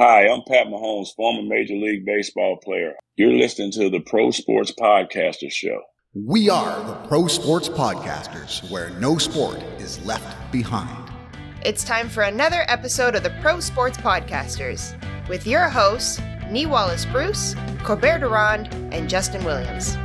Hi, I'm Pat Mahomes, former Major League Baseball player. You're listening to the Pro Sports Podcasters Show. We are the Pro Sports Podcasters, where no sport is left behind. It's time for another episode of the Pro Sports Podcasters with your hosts, Nii Wallace Bruce, Colbert Durand, and Justin Williams.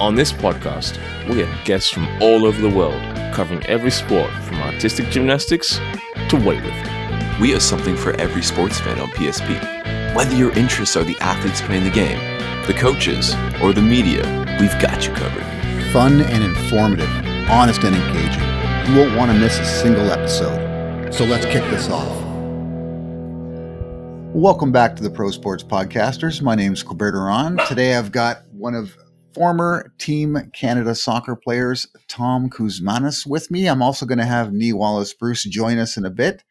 On this podcast, we have guests from all over the world covering every sport from artistic gymnastics to weightlifting. We have something for every sports fan on PSP. Whether your interests are the athletes playing the game, the coaches, or the media, we've got you covered. Fun and informative, honest and engaging. You won't want to miss a single episode. So let's kick this off. Welcome back to the Pro Sports Podcasters. My name is Colbert Duran. Today I've got one of former Team Canada soccer players, Tom Kouzmanis, with me. I'm also going to have Nii Wallace Bruce join us in a bit.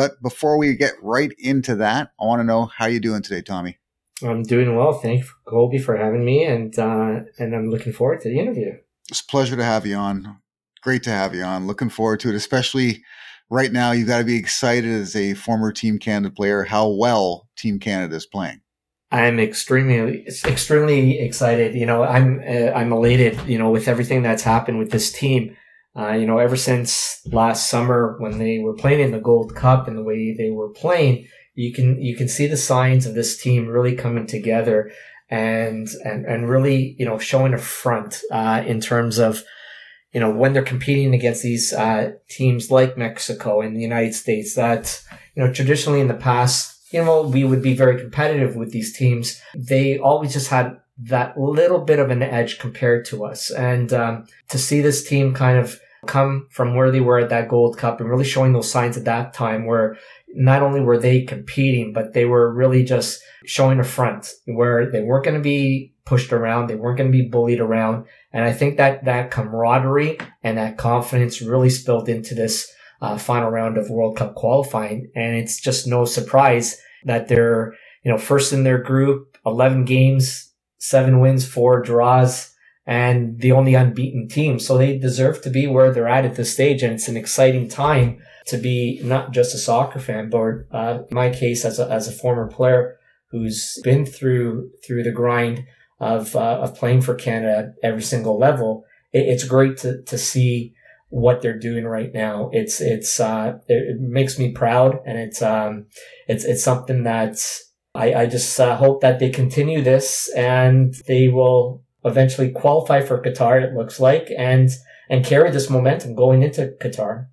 But before we get right into that, I want to know how you doing today, Tommy. I'm doing well. Thank you, Colby, for having me, and uh, and I'm looking forward to the interview. It's a pleasure to have you on. Great to have you on. Looking forward to it, especially right now. You've got to be excited as a former Team Canada player how well Team Canada is playing. I'm extremely, extremely excited. You know, I'm, uh, I'm elated. You know, with everything that's happened with this team. Uh, you know, ever since last summer when they were playing in the Gold Cup and the way they were playing, you can you can see the signs of this team really coming together and and and really you know showing a front uh, in terms of you know when they're competing against these uh, teams like Mexico and the United States that you know traditionally in the past you know we would be very competitive with these teams. They always just had that little bit of an edge compared to us. And um, to see this team kind of come from where they were at that Gold Cup and really showing those signs at that time where not only were they competing, but they were really just showing a front where they weren't going to be pushed around. They weren't going to be bullied around. And I think that that camaraderie and that confidence really spilled into this uh, final round of World Cup qualifying. And it's just no surprise that they're, you know, first in their group, 11 games, seven wins, four draws, and the only unbeaten team. So they deserve to be where they're at at this stage. And it's an exciting time to be not just a soccer fan, but uh, my case as a, as a former player who's been through, through the grind of, uh, of playing for Canada at every single level. It, it's great to, to see what they're doing right now. It's, it's, uh, it, it makes me proud and it's, um, it's, it's something that's, I, I just uh, hope that they continue this and they will eventually qualify for Qatar, it looks like, and, and carry this momentum going into Qatar.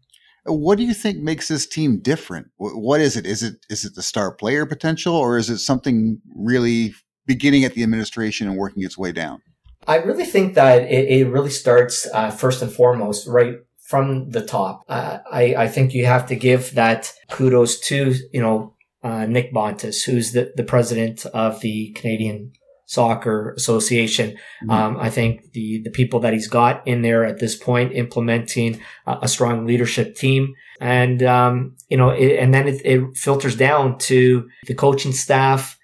What do you think makes this team different? What is it? Is it is it the star player potential, or is it something really beginning at the administration and working its way down? I really think that it, it really starts uh, first and foremost right from the top. Uh, I I think you have to give that kudos to you know uh, Nick Bontis, who's the, the president of the Canadian Soccer Association. Mm-hmm. Um, I think the, the people that he's got in there at this point implementing a, a strong leadership team. And, um, you know, it, and then it, it filters down to the coaching staff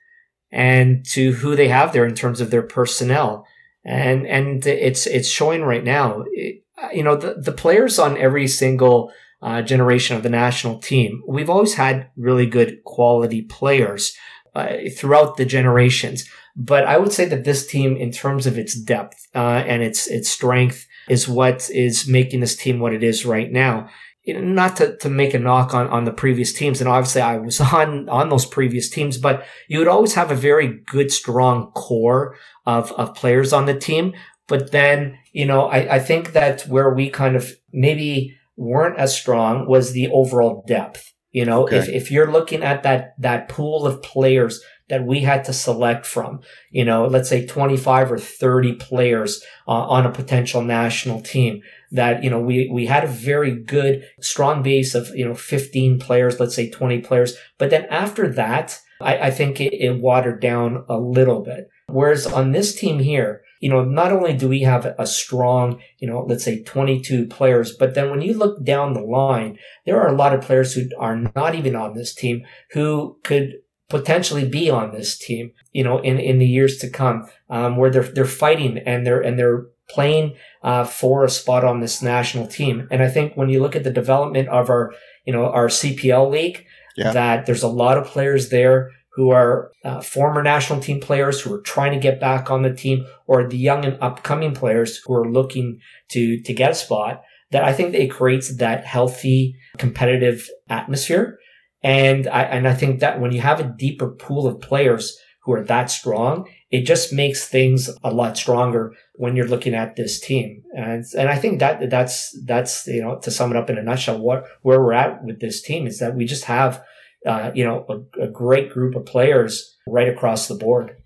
and to who they have there in terms of their personnel. And, and it's, it's showing right now, it, you know, the, the players on every single uh, generation of the national team. We've always had really good quality players uh, throughout the generations, but I would say that this team, in terms of its depth uh, and its its strength, is what is making this team what it is right now. Not to, to make a knock on, on the previous teams, and obviously I was on on those previous teams, but you would always have a very good, strong core of of players on the team. But then, you know, I, I think that where we kind of maybe weren't as strong was the overall depth. You know, okay. if, if you're looking at that, that pool of players that we had to select from, you know, let's say 25 or 30 players uh, on a potential national team that, you know, we, we had a very good, strong base of, you know, 15 players, let's say 20 players. But then after that, I, I think it, it watered down a little bit. Whereas on this team here, you know, not only do we have a strong, you know, let's say 22 players, but then when you look down the line, there are a lot of players who are not even on this team who could potentially be on this team, you know, in, in the years to come, um, where they're, they're fighting and they're, and they're playing, uh, for a spot on this national team. And I think when you look at the development of our, you know, our CPL league, Yeah. that there's a lot of players there who are uh, former national team players who are trying to get back on the team or the young and upcoming players who are looking to, to get a spot that I think it creates that healthy competitive atmosphere. And I, and I think that when you have a deeper pool of players who are that strong, it just makes things a lot stronger when you're looking at this team. And, and I think that that's, that's, you know, to sum it up in a nutshell, what, where we're at with this team is that we just have, uh, you know, a, a great group of players right across the board.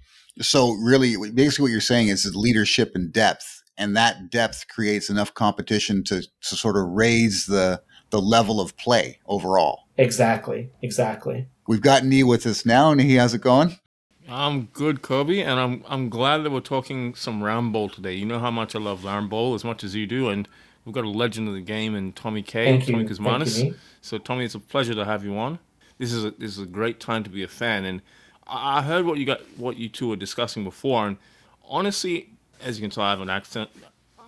So really, basically, what you're saying is leadership and depth, and that depth creates enough competition to, to sort of raise the the level of play overall. Exactly. Exactly. We've got Nii with us now, and he how's it going? I'm good, Kobe, and I'm I'm glad that we're talking some round ball today. You know how much I love round ball as much as you do, and we've got a legend of the game in Tommy K, Thank Tommy you. Kouzmanis. Thank you, So Tommy, it's a pleasure to have you on. This is a this is a great time to be a fan, and I heard what you got what you two were discussing before, and honestly, as you can tell, I have an accent.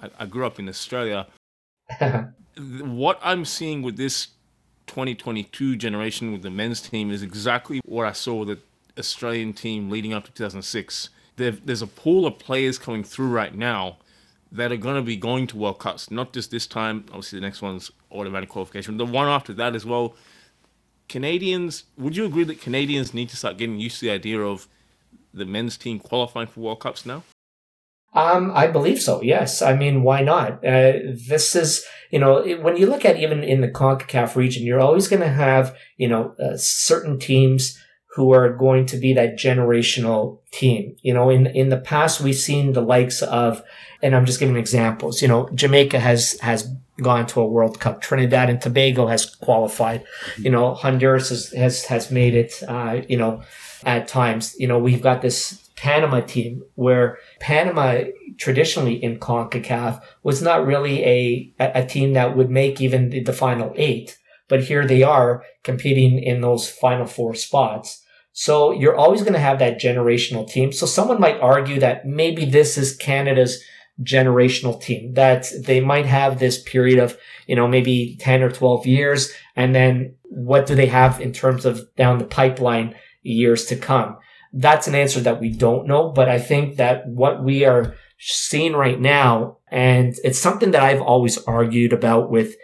I, I grew up in Australia. what I'm seeing with this 2022 generation with the men's team is exactly what I saw with the Australian team leading up to 2006. There, there's a pool of players coming through right now that are going to be going to World Cups, not just this time. Obviously, the next one's automatic qualification. The one after that as well. Canadians, would you agree that Canadians need to start getting used to the idea of the men's team qualifying for World Cups now? Um, I believe so. Yes. I mean, why not? Uh, this is, you know, when you look at even in the CONCACAF region, you're always going to have, you know, uh, certain teams who are going to be that generational team. You know, in, in the past, we've seen the likes of, and I'm just giving examples, you know, Jamaica has, has gone to a World Cup. Trinidad and Tobago has qualified. You know, Honduras has, has, has made it, uh, you know, at times. You know, we've got this Panama team where Panama traditionally in CONCACAF was not really a, a team that would make even the, the final eight. But here they are competing in those final four spots. So you're always going to have that generational team. So someone might argue that maybe this is Canada's generational team, that they might have this period of, you know, maybe 10 or 12 years. And then what do they have in terms of down the pipeline years to come? That's an answer that we don't know. But I think that what we are seeing right now, and it's something that I've always argued about with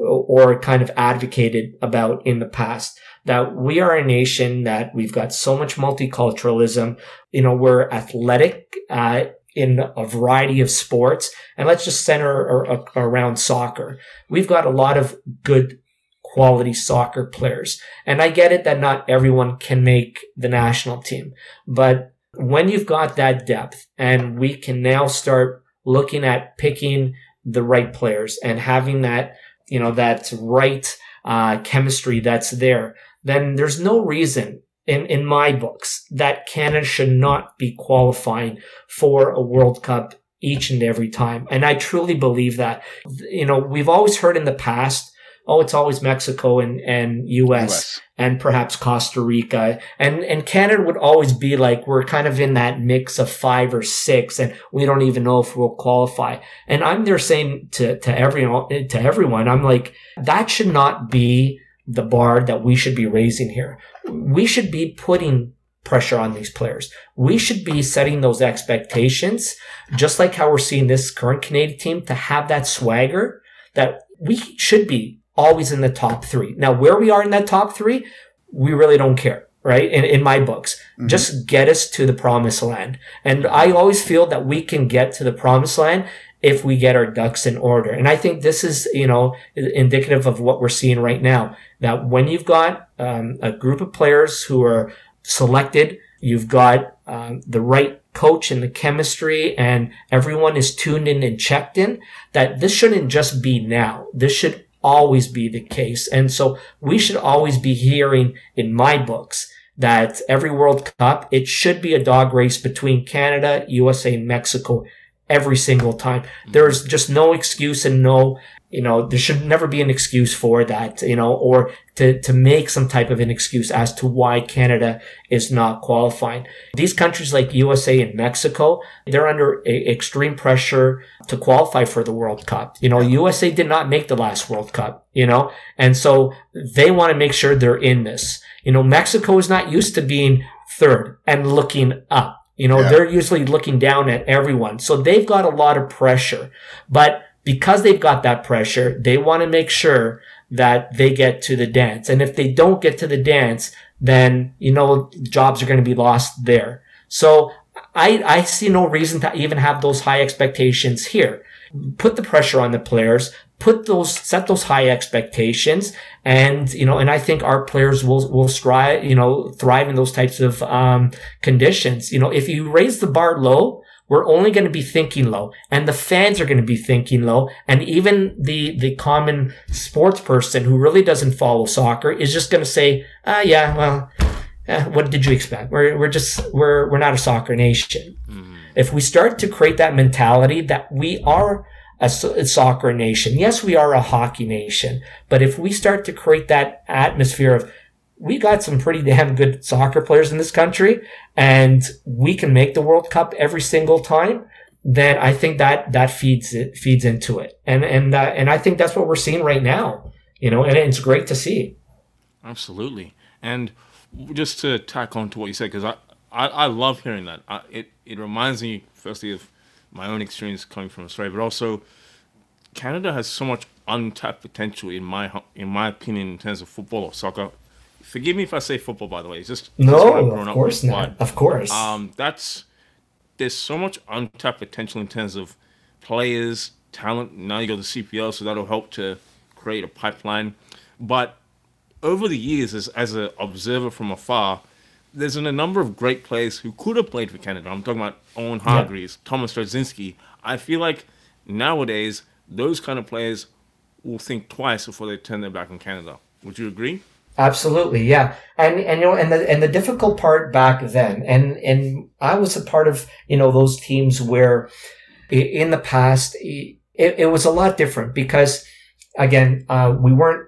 or kind of advocated about in the past that we are a nation that we've got so much multiculturalism. You know, we're athletic, uh, in a variety of sports. And let's just center ar- ar- around soccer. We've got a lot of good quality soccer players. And I get it that not everyone can make the national team, but when you've got that depth and we can now start looking at picking the right players and having that, you know, that right, uh, chemistry that's there, then there's no reason in, in my books that Canada should not be qualifying for a World Cup each and every time. And I truly believe that, you know, we've always heard in the past, oh, it's always Mexico and, and US, US. and perhaps Costa Rica. And, and Canada would always be like, we're kind of in that mix of five or six and we don't even know if we'll qualify. And I'm there saying to, to everyone, to everyone, I'm like, that should not be the bar that we should be raising here. We should be putting pressure on these players. We should be setting those expectations, just like how we're seeing this current Canadian team to have that swagger that we should be always in the top three. Now, where we are in that top three, we really don't care, right? In, in my books, mm-hmm. just get us to the promised land. And I always feel that we can get to the promised land if we get our ducks in order. And I think this is, you know, indicative of what we're seeing right now. That when you've got um, a group of players who are selected, you've got um, the right coach and the chemistry, and everyone is tuned in and checked in. That this shouldn't just be now. This should always be the case. And so we should always be hearing in my books that every World Cup, it should be a dog race between Canada, USA, Mexico every single time. There's just no excuse and no You know, there should never be an excuse for that, you know, or to, to make some type of an excuse as to why Canada is not qualifying. These countries like USA and Mexico, they're under a, extreme pressure to qualify for the World Cup. You know, USA did not make the last World Cup, you know, and so they want to make sure they're in this. You know, Mexico is not used to being third and looking up. You know, yeah. they're usually looking down at everyone. So they've got a lot of pressure, but because they've got that pressure, they want to make sure that they get to the dance. And if they don't get to the dance, then, you know, jobs are going to be lost there. So I, I see no reason to even have those high expectations here. Put the pressure on the players, put those, set those high expectations. And, you know, and I think our players will, will strive, you know, thrive in those types of, um, conditions. You know, if you raise the bar low, we're only going to be thinking low and the fans are going to be thinking low. And even the, the common sports person who really doesn't follow soccer is just going to say, ah, yeah, well, eh, what did you expect? We're, we're just, we're, we're not a soccer nation. Mm-hmm. If we start to create that mentality that we are a, soccer nation, yes, we are a hockey nation, but if we start to create that atmosphere of, we got some pretty damn good soccer players in this country and we can make the World Cup every single time, then I think that that feeds it feeds into it. And and uh, and I think that's what we're seeing right now, you know, and it's great to see. Absolutely. And just to tack on to what you said cuz I, I, I love hearing that. I, it it reminds me firstly of my own experience coming from Australia, but also Canada has so much untapped potential in my in my opinion in terms of football or soccer Forgive me if I say football, by the way. It's just no, of course not. But, of course. Um, that's there's so much untapped potential in terms of players, talent. Now you got the CPL, so that'll help to create a pipeline. But over the years, as as an observer from afar, there's been a number of great players who could have played for Canada. I'm talking about Owen Hargreaves, yeah. Thomas Radzinski. I feel like nowadays those kind of players will think twice before they turn their back on Canada. Would you agree? Absolutely, yeah, and and you know, and the and the difficult part back then, and and I was a part of you know those teams where, in the past, it, it was a lot different because, again, uh, we weren't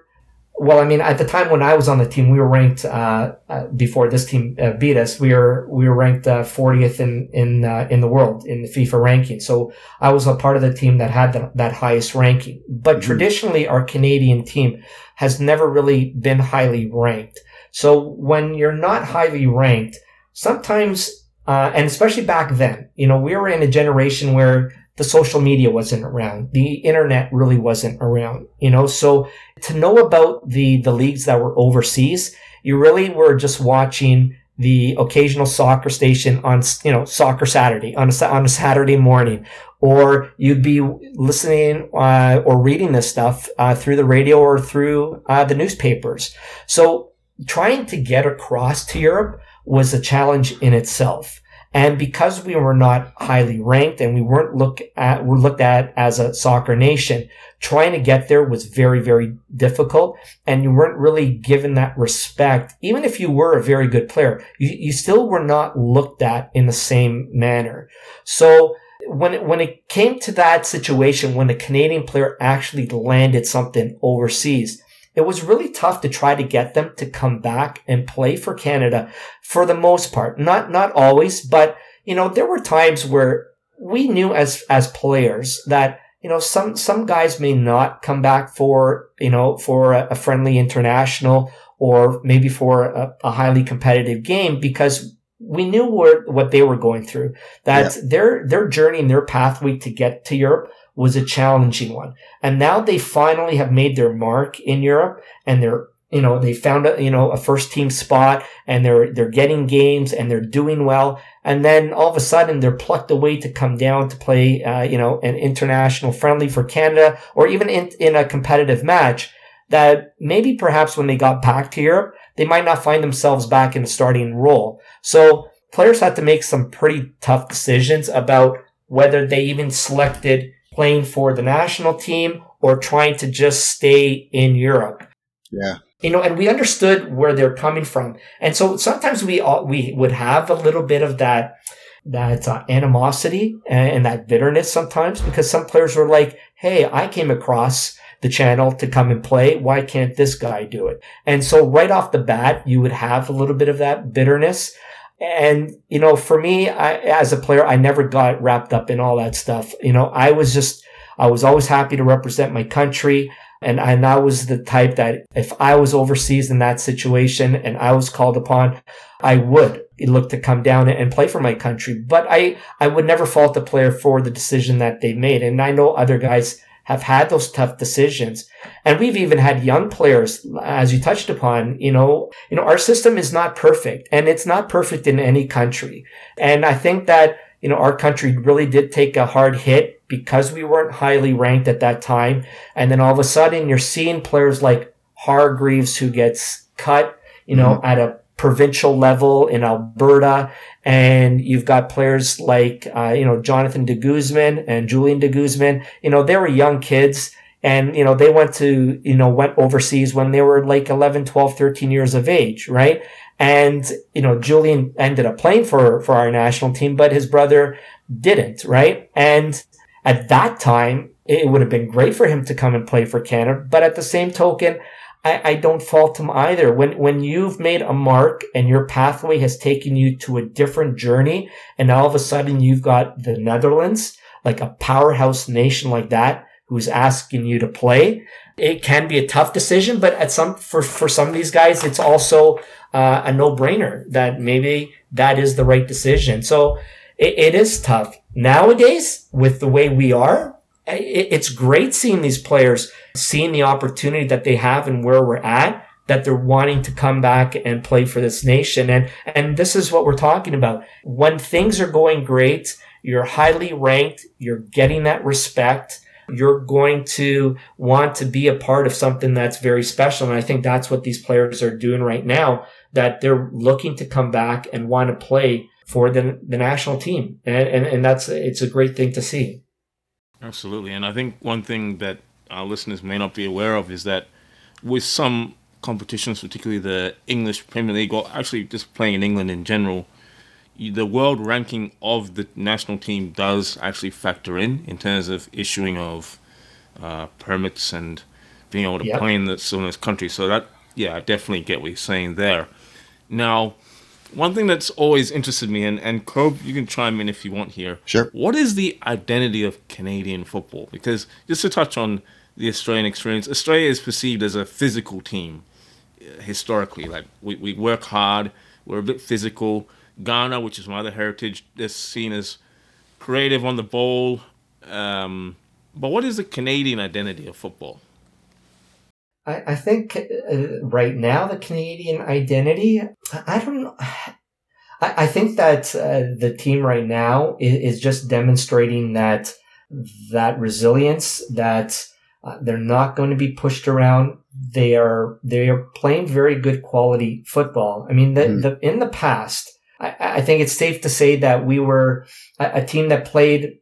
well, I mean, at the time when I was on the team, we were ranked uh, uh, before this team uh, beat us. We were we were ranked 40th uh, in in uh, in the world in the FIFA ranking. So I was a part of the team that had the, that highest ranking. But mm-hmm. traditionally, our Canadian team has never really been highly ranked. So when you're not highly ranked, sometimes, uh, and especially back then, you know, we were in a generation where the social media wasn't around. The internet really wasn't around, you know, so to know about the, the leagues that were overseas, you really were just watching the occasional soccer station on, you know, soccer Saturday on a, on a Saturday morning, or you'd be listening uh, or reading this stuff uh, through the radio or through uh, the newspapers. So trying to get across to Europe was a challenge in itself. And because we were not highly ranked and we weren't look at, were looked at as a soccer nation, trying to get there was very, very difficult. And you weren't really given that respect. Even if you were a very good player, you, you still were not looked at in the same manner. So when it, when it came to that situation, when a Canadian player actually landed something overseas, it was really tough to try to get them to come back and play for Canada for the most part. Not, not always, but, you know, there were times where we knew as, as players that, you know, some, some guys may not come back for, you know, for a, a friendly international or maybe for a, a, highly competitive game because we knew where, what they were going through. That yeah. their, their journey and their pathway to get to Europe was a challenging one. And now they finally have made their mark in Europe and they're, you know, they found a, you know, a first team spot and they're, they're getting games and they're doing well. And then all of a sudden they're plucked away to come down to play, uh, you know, an international friendly for Canada or even in, in a competitive match that maybe perhaps when they got back to Europe, they might not find themselves back in the starting role. So players had to make some pretty tough decisions about whether they even selected playing for the national team or trying to just stay in Europe. Yeah. You know, and we understood where they're coming from. And so sometimes we all, we would have a little bit of that, that uh, animosity and, and that bitterness sometimes because some players were like, Hey, I came across the channel to come and play. Why can't this guy do it? And so right off the bat, you would have a little bit of that bitterness. And, you know, for me, I, as a player, I never got wrapped up in all that stuff. You know, I was just, I was always happy to represent my country. And, and I was the type that if I was overseas in that situation and I was called upon, I would look to come down and play for my country. But I, I would never fault the player for the decision that they made. And I know other guys have had those tough decisions. And we've even had young players, as you touched upon, you know, you know, our system is not perfect and it's not perfect in any country. And I think that, you know, our country really did take a hard hit because we weren't highly ranked at that time. And then all of a sudden you're seeing players like Hargreaves who gets cut, you know, mm-hmm. at a provincial level in Alberta. And you've got players like, uh, you know, Jonathan de Guzman and Julian de Guzman. You know, they were young kids and, you know, they went to, you know, went overseas when they were like 11, 12, 13 years of age, right? And, you know, Julian ended up playing for, for our national team, but his brother didn't, right? And at that time, it would have been great for him to come and play for Canada. But at the same token, I, I don't fault him either. When, when you've made a mark and your pathway has taken you to a different journey and all of a sudden you've got the Netherlands, like a powerhouse nation like that, who's asking you to play, it can be a tough decision, but at some, for, for some of these guys, it's also uh, a no brainer that maybe that is the right decision. So it, it is tough nowadays with the way we are it's great seeing these players seeing the opportunity that they have and where we're at that they're wanting to come back and play for this nation. And and this is what we're talking about. When things are going great you're highly ranked you're getting that respect you're going to want to be a part of something that's very special. And i think that's what these players are doing right now that they're looking to come back and want to play for the, the national team. And, and and that's it's a great thing to see. Absolutely. And I think one thing that our listeners may not be aware of is that with some competitions, particularly the English Premier League, or actually just playing in England in general, the world ranking of the national team does actually factor in in terms of issuing of uh, permits and being able to yep. play in the, some of those. So that, yeah, I definitely get what you're saying there. Now, one thing that's always interested me, and, and Kobe, you can chime in if you want here. Sure. What is the identity of Canadian football? Because just to touch on the Australian experience, Australia is perceived as a physical team uh, historically. Like we, we work hard, we're a bit physical. Ghana, which is my other heritage, is seen as creative on the ball. Um, but what is the Canadian identity of football? I, I think uh, right now the Canadian identity, I, don't know. I, think that uh, the team right now is, is, just demonstrating that that resilience that uh, they're not going to be pushed around. They are they are playing very good quality football. I mean, the, mm. the in the past, I, I, think it's safe to say that we were a, a team that played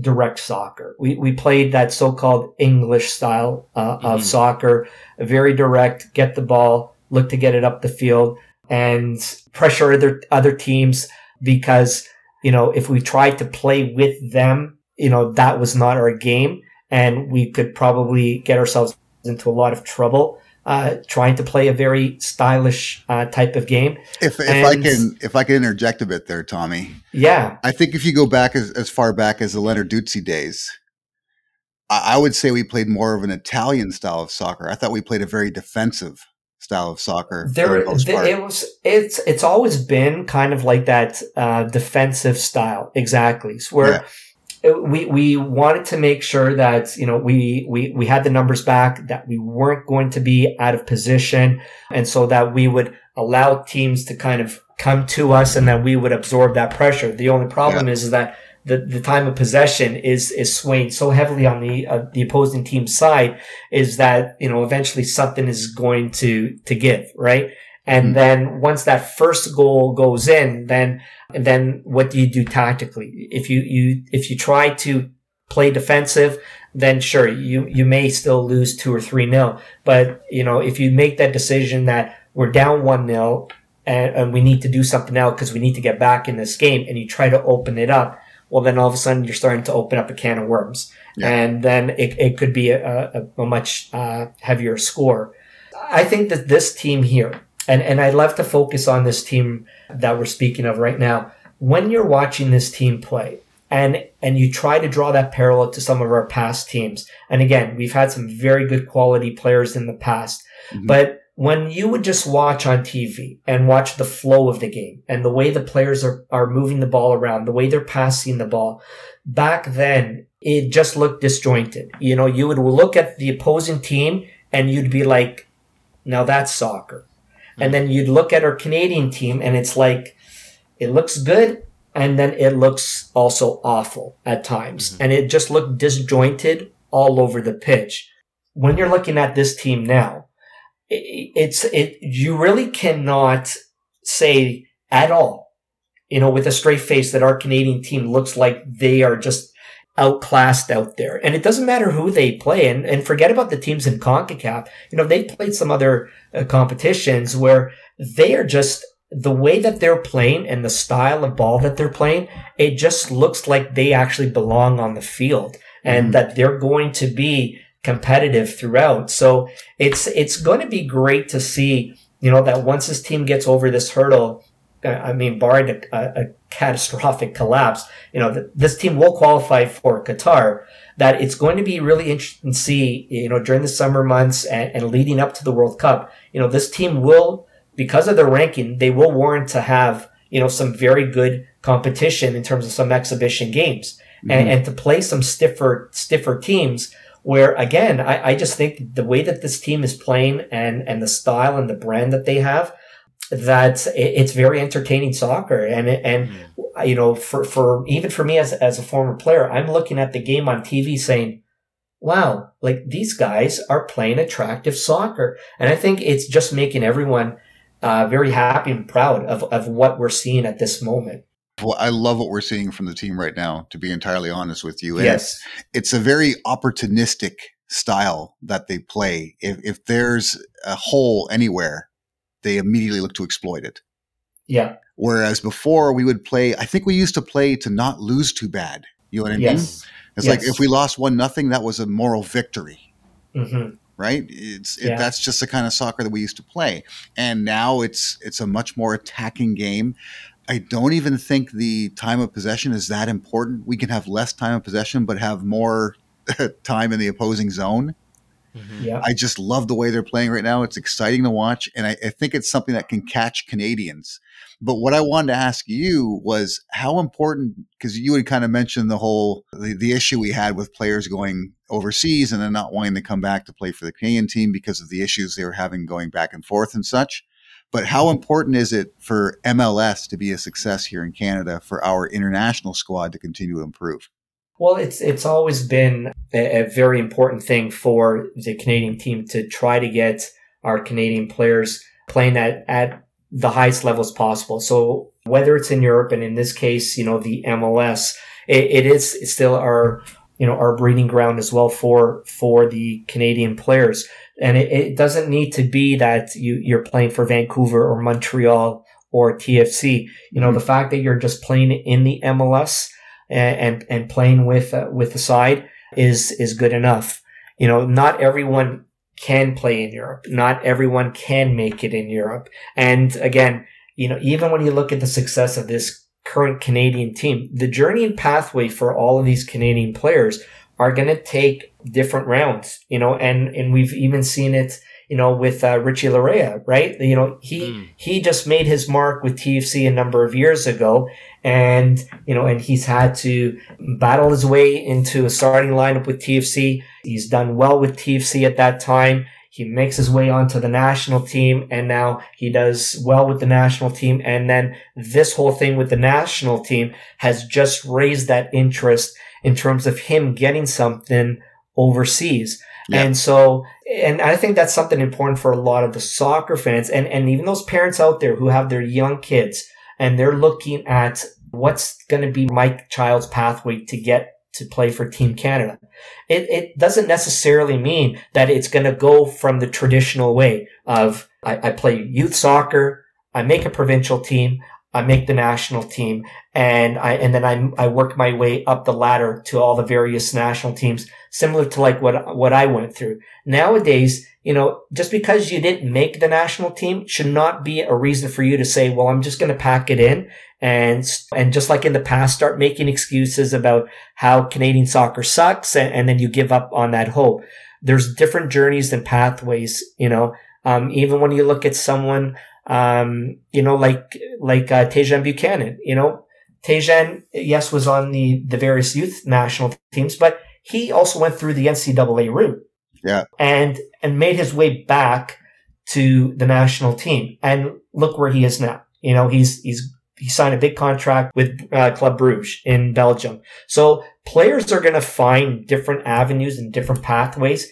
direct soccer. We, we played that so-called English style uh, mm-hmm. of soccer, very direct, get the ball, look to get it up the field and pressure other, other teams because, you know, if we tried to play with them, you know, that was not our game and we could probably get ourselves into a lot of trouble uh, trying to play a very stylish uh, type of game. If, if and, I can if I can interject a bit there, Tommy. Yeah, I think if you go back as, as far back as the Leonard Lenarduzzi days, I, I would say we played more of an Italian style of soccer. I thought we played a very defensive style of soccer. There, the, it was it's it's always been kind of like that uh, defensive style, exactly. Where yeah we we wanted to make sure that you know we we we had the numbers back that we weren't going to be out of position and so that we would allow teams to kind of come to us and that we would absorb that pressure the only problem yeah. is, is that the, the time of possession is is swaying so heavily on the uh, the opposing team's side is that you know eventually something is going to to give right and mm-hmm. then once that first goal goes in then then what do you do tactically? If you, you, if you try to play defensive, then sure, you, you may still lose two or three nil. But, you know, if you make that decision that we're down one nil and, and we need to do something now because we need to get back in this game and you try to open it up, well, then all of a sudden you're starting to open up a can of worms. Yeah. And then it, it could be a, a, a much uh, heavier score. I think that this team here, and, and I'd love to focus on this team that we're speaking of right now. When you're watching this team play, and and you try to draw that parallel to some of our past teams. And again, we've had some very good quality players in the past, mm-hmm. but when you would just watch on TV and watch the flow of the game and the way the players are, are moving the ball around, the way they're passing the ball, back then it just looked disjointed. You know, you would look at the opposing team and you'd be like, now that's soccer. And then you'd look at our Canadian team and it's like, it looks good, and then it looks also awful at times. Mm-hmm. And it just looked disjointed all over the pitch. When you're looking at this team now, it's, it, you really cannot say at all, you know, with a straight face that our Canadian team looks like they are just outclassed out there. And it doesn't matter who they play and, and forget about the teams in CONCACAF. You know, they played some other uh, competitions where they are just the way that they're playing and the style of ball that they're playing, it just looks like they actually belong on the field and mm. that they're going to be competitive throughout. So it's, it's going to be great to see, you know, that once this team gets over this hurdle, I mean, barring a, a, a catastrophic collapse, you know, this team will qualify for Qatar. That it's going to be really interesting to see, you know, during the summer months and, and leading up to the World Cup, you know, this team will because of their ranking, they will warrant to have, you know, some very good competition in terms of some exhibition games mm-hmm. and, and to play some stiffer, stiffer teams where again, I, I just think the way that this team is playing and, and the style and the brand that they have, that it's very entertaining soccer. And, and, mm. you know, for, for, even for me as, as a former player, I'm looking at the game on TV saying, wow, like these guys are playing attractive soccer. And I think it's just making everyone uh, very happy and proud of, of what we're seeing at this moment. Well, I love what we're seeing from the team right now, to be entirely honest with you. And yes. It's, it's a very opportunistic style that they play. If, if there's a hole anywhere, they immediately look to exploit it. Yeah. Whereas before we would play, I think we used to play to not lose too bad. You know what I yes. mean? It's yes. like if we lost one nothing, that was a moral victory. Mm-hmm right? It's yeah. that's just the kind of soccer that we used to play, and now it's it's a much more attacking game. I don't even think the time of possession is that important. We can have less time of possession, but have more time in the opposing zone. Mm-hmm. Yeah. I just love the way they're playing right now. It's exciting to watch, and I, I think it's something that can catch Canadians. But what I wanted to ask you was how important, because you had kind of mentioned the whole the, the, issue we had with players going overseas and then not wanting to come back to play for the Canadian team because of the issues they were having going back and forth and such. But how important is it for MLS to be a success here in Canada for our international squad to continue to improve? Well, it's it's always been a, a very important thing for the Canadian team to try to get our Canadian players playing at, at the highest levels possible. So whether it's in Europe and in this case, you know, the MLS, it, it is still our, you know, our breeding ground as well for, for the Canadian players. And it, it doesn't need to be that you, you're playing for Vancouver or Montreal or TFC. You know, mm-hmm. the fact that you're just playing in the MLS and, and, and playing with, uh, with the side is, is good enough. You know, not everyone can play in Europe. Not everyone can make it in Europe. And again, you know, even when you look at the success of this current Canadian team, the journey and pathway for all of these Canadian players are going to take different rounds, you know, and, and we've even seen it, you know, with uh, Richie Laryea, right? You know, he, mm. he just made his mark with TFC a number of years ago and, you know, and he's had to battle his way into a starting lineup with TFC. He's done well with TFC at that time. He makes his way onto the national team and now he does well with the national team. And then this whole thing with the national team has just raised that interest in terms of him getting something overseas. Yeah. And so, and I think that's something important for a lot of the soccer fans and, and even those parents out there who have their young kids and they're looking at what's going to be my child's pathway to get to play for Team Canada. It, it doesn't necessarily mean that it's going to go from the traditional way of I, I play youth soccer, I make a provincial team, I make the national team and I, and then I, I work my way up the ladder to all the various national teams, similar to like what, what I went through. Nowadays, you know, just because you didn't make the national team should not be a reason for you to say, well, I'm just going to pack it in and, and just like in the past, start making excuses about how Canadian soccer sucks. And, and then you give up on that hope. There's different journeys and pathways, you know, um, even when you look at someone um, you know, like, like, uh, Tajon Buchanan, you know, Tajon, yes, was on the, the various youth national teams, but he also went through the NCAA route. Yeah. And, and made his way back to the national team. And look where he is now. You know, he's, he's, he signed a big contract with uh, Club Bruges in Belgium. So players are going to find different avenues and different pathways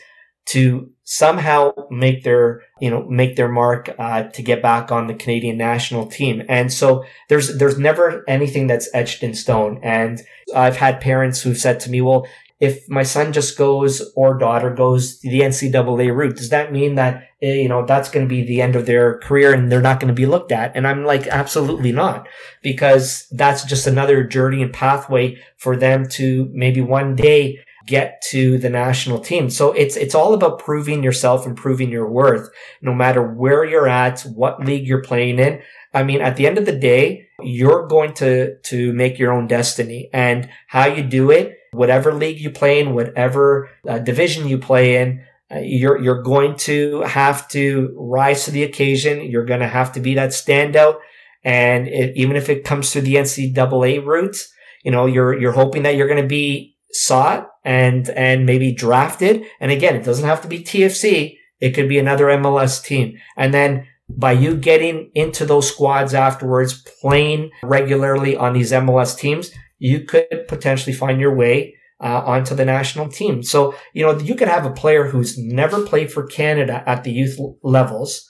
to somehow make their you know make their mark uh, to get back on the Canadian national team. And so there's there's never anything that's etched in stone. And I've had parents who've said to me, "Well, if my son just goes or daughter goes the NCAA route, does that mean that eh, you know that's going to be the end of their career and they're not going to be looked at?" And I'm like, absolutely not, because that's just another journey and pathway for them to maybe one day get to the national team. So it's, it's all about proving yourself and proving your worth, no matter where you're at, what league you're playing in. I mean, at the end of the day, you're going to, to make your own destiny and how you do it, whatever league you play in, whatever uh, division you play in, uh, you're, you're going to have to rise to the occasion. You're going to have to be that standout. And it, even if it comes through the NCAA route, you know, you're, you're hoping that you're going to be sought and and maybe drafted. And again, it doesn't have to be TFC. It could be another MLS team. And then by you getting into those squads afterwards, playing regularly on these MLS teams, you could potentially find your way uh, onto the national team. So, you know, you could have a player who's never played for Canada at the youth levels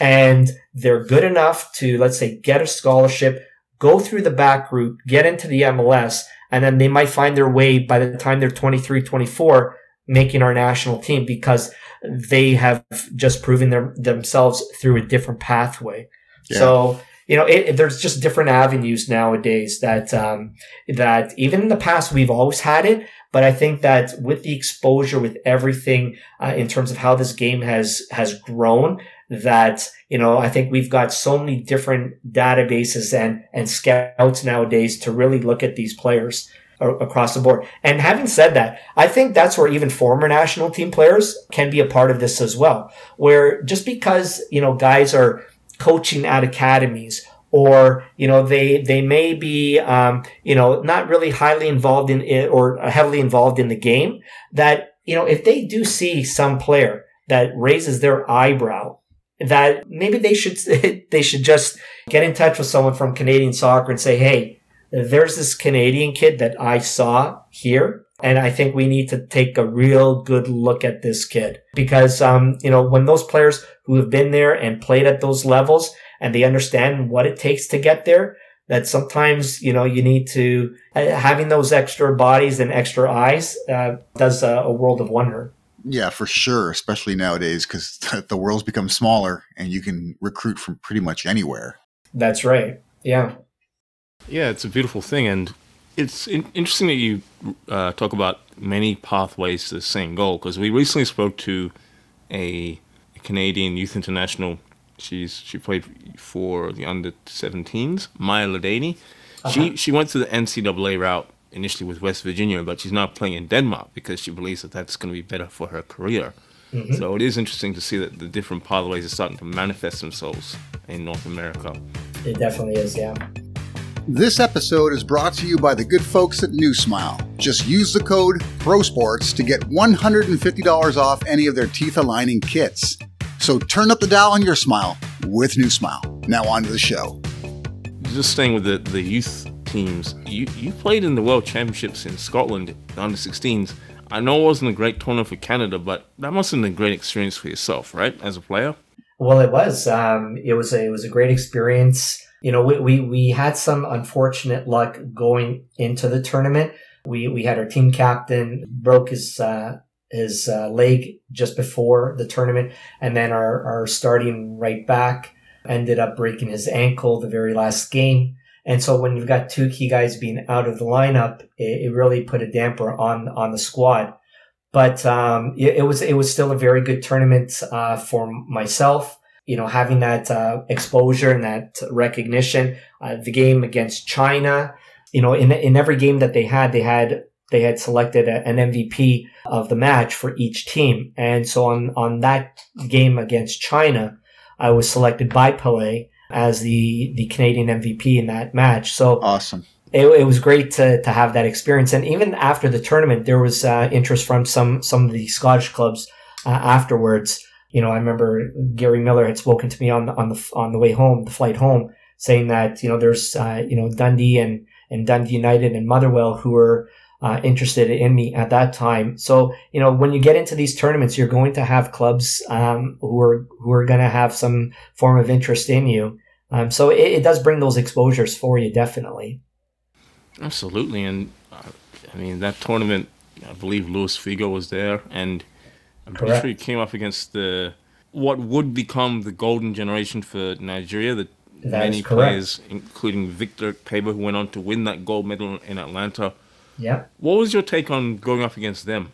and they're good enough to, let's say, get a scholarship, go through the back route, get into the MLS, and then they might find their way by the time they're 23, 24, making our national team because they have just proven their, themselves through a different pathway. Yeah. So, you know, it, there's just different avenues nowadays that, um, that even in the past, we've always had it. But I think that with the exposure, with everything, uh, in terms of how this game has, has grown, that, you know, I think we've got so many different databases and, and scouts nowadays to really look at these players across the board. And having said that, I think that's where even former national team players can be a part of this as well, where just because, you know, guys are coaching at academies or you know they they may be um, you know not really highly involved in it or heavily involved in the game that you know if they do see some player that raises their eyebrow that maybe they should they should just get in touch with someone from Canadian soccer and say, "Hey, there's this Canadian kid that I saw here." And I think we need to take a real good look at this kid because, um, you know, when those players who have been there and played at those levels and they understand what it takes to get there, that sometimes, you know, you need to, uh, having those extra bodies and extra eyes, uh, does a, a world of wonder. Yeah, for sure, especially nowadays because the world's become smaller and you can recruit from pretty much anywhere. That's right. Yeah. Yeah, it's a beautiful thing. And it's in- interesting that you uh, talk about many pathways to the same goal because we recently spoke to a, a Canadian youth international. She's she played for the under 17s, Maya Ladany. Uh-huh. She she went to the NCAA route initially with West Virginia, but she's now playing in Denmark because she believes that that's going to be better for her career. Mm-hmm. So it is interesting to see that the different pathways are starting to manifest themselves in North America. It definitely is, yeah. This episode is brought to you by the good folks at New Smile. Just use the code PROSPORTS to get $150 off any of their teeth aligning kits. So turn up the dial on your smile with New Smile. Now on to the show. Just staying with the, the youth teams. You you played in the World Championships in Scotland, the under 16s. I know it wasn't a great tournament for Canada, but that must have been a great experience for yourself, right, as a player. Well, it was. Um, it was a, it was a great experience. You know, we, we, we had some unfortunate luck going into the tournament. We we had our team captain broke his uh, his uh, leg just before the tournament, and then our our starting right back ended up breaking his ankle the very last game. And so when you've got two key guys being out of the lineup, it, it really put a damper on on the squad. But um, it, it, was it was still a very good tournament uh, for myself. You know, having that uh, exposure and that recognition. Uh, the game against China, you know, in in every game that they had, they had they had selected a, an MVP of the match for each team. And so on on that game against China, I was selected by Pele as the the Canadian MVP in that match. So awesome. It, it was great to, to have that experience, and even after the tournament, there was uh, interest from some some of the Scottish clubs uh, afterwards. You know, I remember Gary Miller had spoken to me on the, on the on the way home, the flight home, saying that you know there's uh, you know Dundee and and Dundee United and Motherwell who were uh, interested in me at that time. So you know, when you get into these tournaments, you're going to have clubs um, who are who are going to have some form of interest in you. Um, so it, it, does bring those exposures for you, definitely. Absolutely, and uh, I mean that tournament. I believe Luis Figo was there, and I'm pretty Correct. sure he came up against the what would become the golden generation for Nigeria. The that many players, including Victor Ikpeba, who went on to win that gold medal in Atlanta yeah. What was your take on going up against them?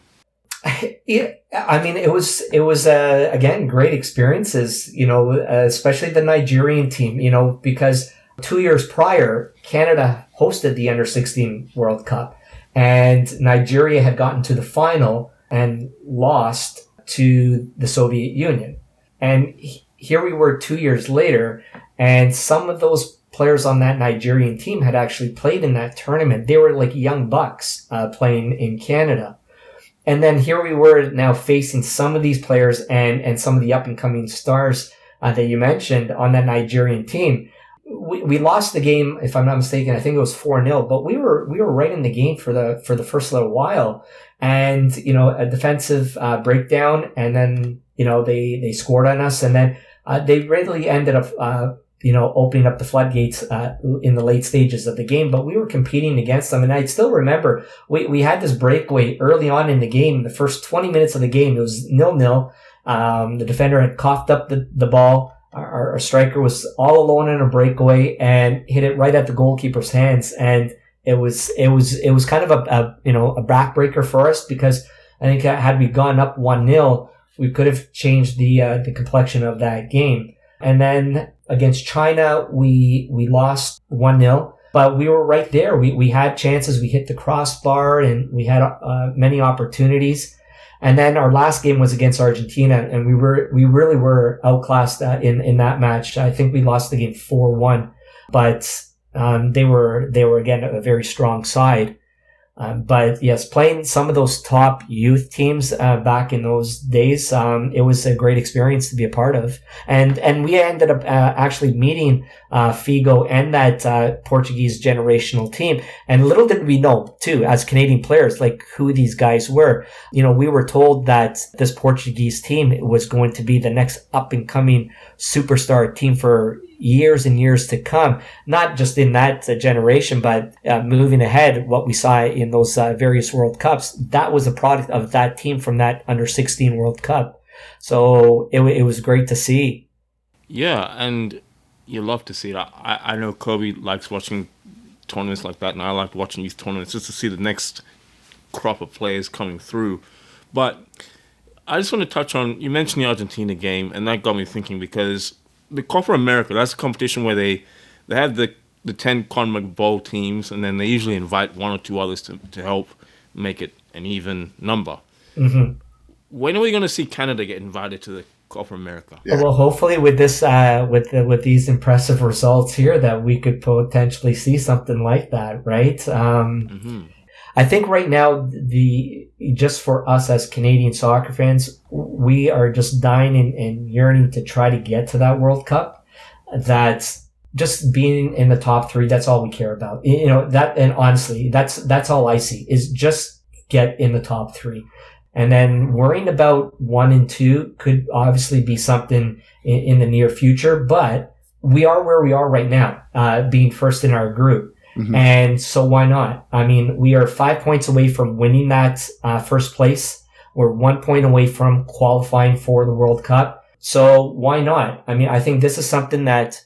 Yeah, I mean, it was it was uh, again great experiences. You know, especially the Nigerian team. You know, because two years prior, Canada hosted the Under sixteen World Cup, and Nigeria had gotten to the final and lost to the Soviet Union. And here we were two years later, and some of those players on that Nigerian team had actually played in that tournament. They were like young bucks uh, playing in Canada. And then here we were now facing some of these players and, and some of the up and coming stars uh, that you mentioned on that Nigerian team. We, we lost the game, if I'm not mistaken. I think it was four 0 but we were we were right in the game for the for the first little while, and you know a defensive uh, breakdown, and then you know they they scored on us, and then uh, they really ended up uh, you know, opening up the floodgates uh, in the late stages of the game, but we were competing against them. And I still remember we, we had this breakaway early on in the game, the first 20 minutes of the game, it was nil nil. Um, the defender had coughed up the, the ball. Our, our, striker was all alone in a breakaway and hit it right at the goalkeeper's hands. And it was, it was, it was kind of a, a you know, a backbreaker for us because I think had we gone up 1 0, we could have changed the, uh, the complexion of that game. And then against China, we, we lost 1-0, but we were right there. We, we had chances. We hit the crossbar and we had uh, many opportunities. And then our last game was against Argentina and we were, we really were outclassed uh, in, in that match. I think we lost the game 4-1, but, um, they were, they were again a very strong side. Um, but yes, playing some of those top youth teams uh, back in those days, um, it was a great experience to be a part of. And and we ended up uh, actually meeting uh, Figo and that uh, Portuguese generational team. And little did we know, too, as Canadian players, like who these guys were. You know, we were told that this Portuguese team was going to be the next up and coming superstar team for years and years to come, not just in that uh, generation, but uh, moving ahead, what we saw in those uh, various World Cups, that was a product of that team from that under 16 World Cup. So it, it was great to see. Yeah, and you love to see that. I, I know Kobe likes watching tournaments like that, and I like watching these tournaments just to see the next crop of players coming through. But I just want to touch on you mentioned the Argentina game, and that got me thinking because the Copa America, that's a competition where they they have the the ten CONMEBOL teams, and then they usually invite one or two others to, to help make it an even number. Mm-hmm. When are we going to see Canada get invited to the Copa America? Yeah. Well, hopefully with this, uh, with the, with these impressive results here, that we could potentially see something like that, right? Um, mm-hmm. I think right now the just for us as Canadian soccer fans, we are just dying and, and yearning to try to get to that World Cup. That's just being in the top three. That's all we care about. You know that, and honestly, that's that's all I see is just get in the top three. And then worrying about one and two could obviously be something in, in the near future, but we are where we are right now, uh, being first in our group. Mm-hmm. And so why not? I mean, we are five points away from winning that uh, first place. We're one point away from qualifying for the World Cup. So why not? I mean, I think this is something that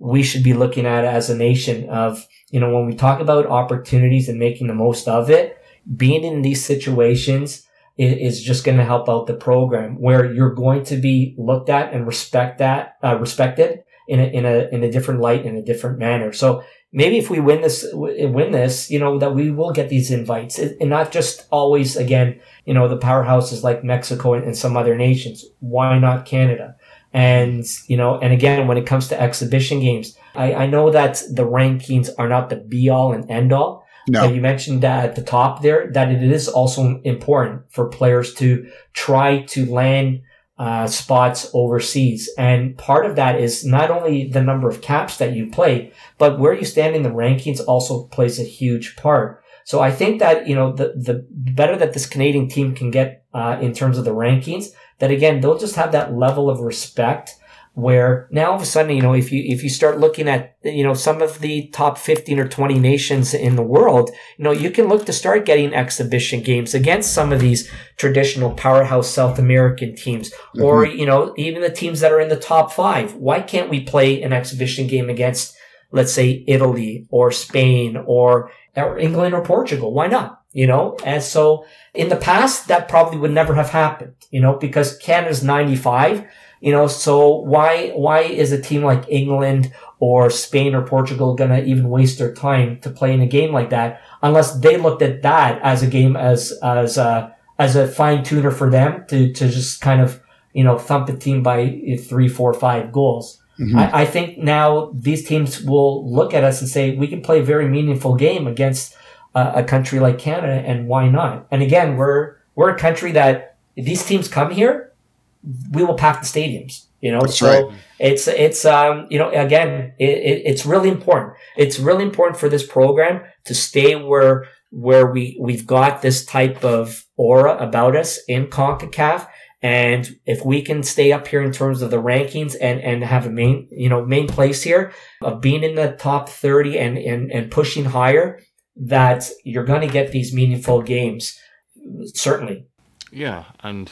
we should be looking at as a nation of, you know, when we talk about opportunities and making the most of it, being in these situations is just going to help out the program where you're going to be looked at and respect that, uh, respected in a, in a, in a different light, in a different manner. So maybe if we win this, win this, you know, that we will get these invites and not just always, again, you know, the powerhouses like Mexico and, and some other nations. Why not Canada? And, you know, and again, when it comes to exhibition games, I, I know that the rankings are not the be all and end all. No. you mentioned that at the top there, that it is also important for players to try to land uh, spots overseas. And part of that is not only the number of caps that you play, but where you stand in the rankings also plays a huge part. So I think that, you know, the, the better that this Canadian team can get, uh, in terms of the rankings, that again, they'll just have that level of respect where now all of a sudden, you know, if you, if you start looking at, you know, some of the top 15 or 20 nations in the world, you know, you can look to start getting exhibition games against some of these traditional powerhouse South American teams mm-hmm. or, you know, even the teams that are in the top five. Why can't we play an exhibition game against, let's say, Italy or Spain or, or England or Portugal? Why not? You know, and so in the past, that probably would never have happened, you know, because Canada's 95 you know, so why, why is a team like England or Spain or Portugal going to even waste their time to play in a game like that unless they looked at that as a game as, as a, as a fine tuner for them to, to just kind of, you know, thump a team by three, four, five goals. Mm-hmm. I, I think now these teams will look at us and say, we can play a very meaningful game against a, a country like Canada and why not? And again, we're, we're a country that these teams come here, we will pack the stadiums. You know, That's so right. it's it's um you know again it, it, it's really important. It's really important for this program to stay where where we we've got this type of aura about us in Concacaf. And if we can stay up here in terms of the rankings and, and have a main, you know, main place here of being in the top 30 and, and, and pushing higher, that you're going to get these meaningful games. Certainly. Yeah. And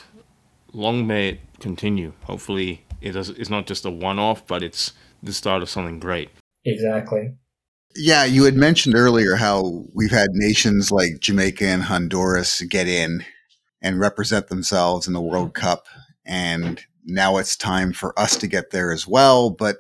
long may it continue. Hopefully, it is, it's not just a one off, but it's the start of something great. Exactly. Yeah, you had mentioned earlier how we've had nations like Jamaica and Honduras get in and represent themselves in the World mm-hmm. Cup. And now it's time for us to get there as well. But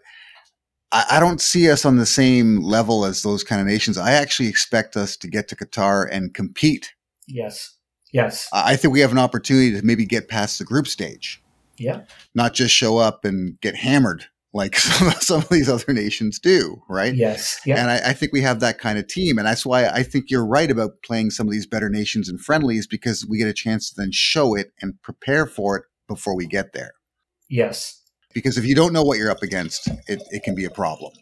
I, I don't see us on the same level as those kind of nations. I actually expect us to get to Qatar and compete. Yes. Yes. I think we have an opportunity to maybe get past the group stage. Yeah. Not just show up and get hammered like some, some of these other nations do, right? Yes. Yeah. And I, I, think we have that kind of team. And that's why I think you're right about playing some of these better nations and friendlies because we get a chance to then show it and prepare for it before we get there. Yes. Because if you don't know what you're up against, it, it can be a problem.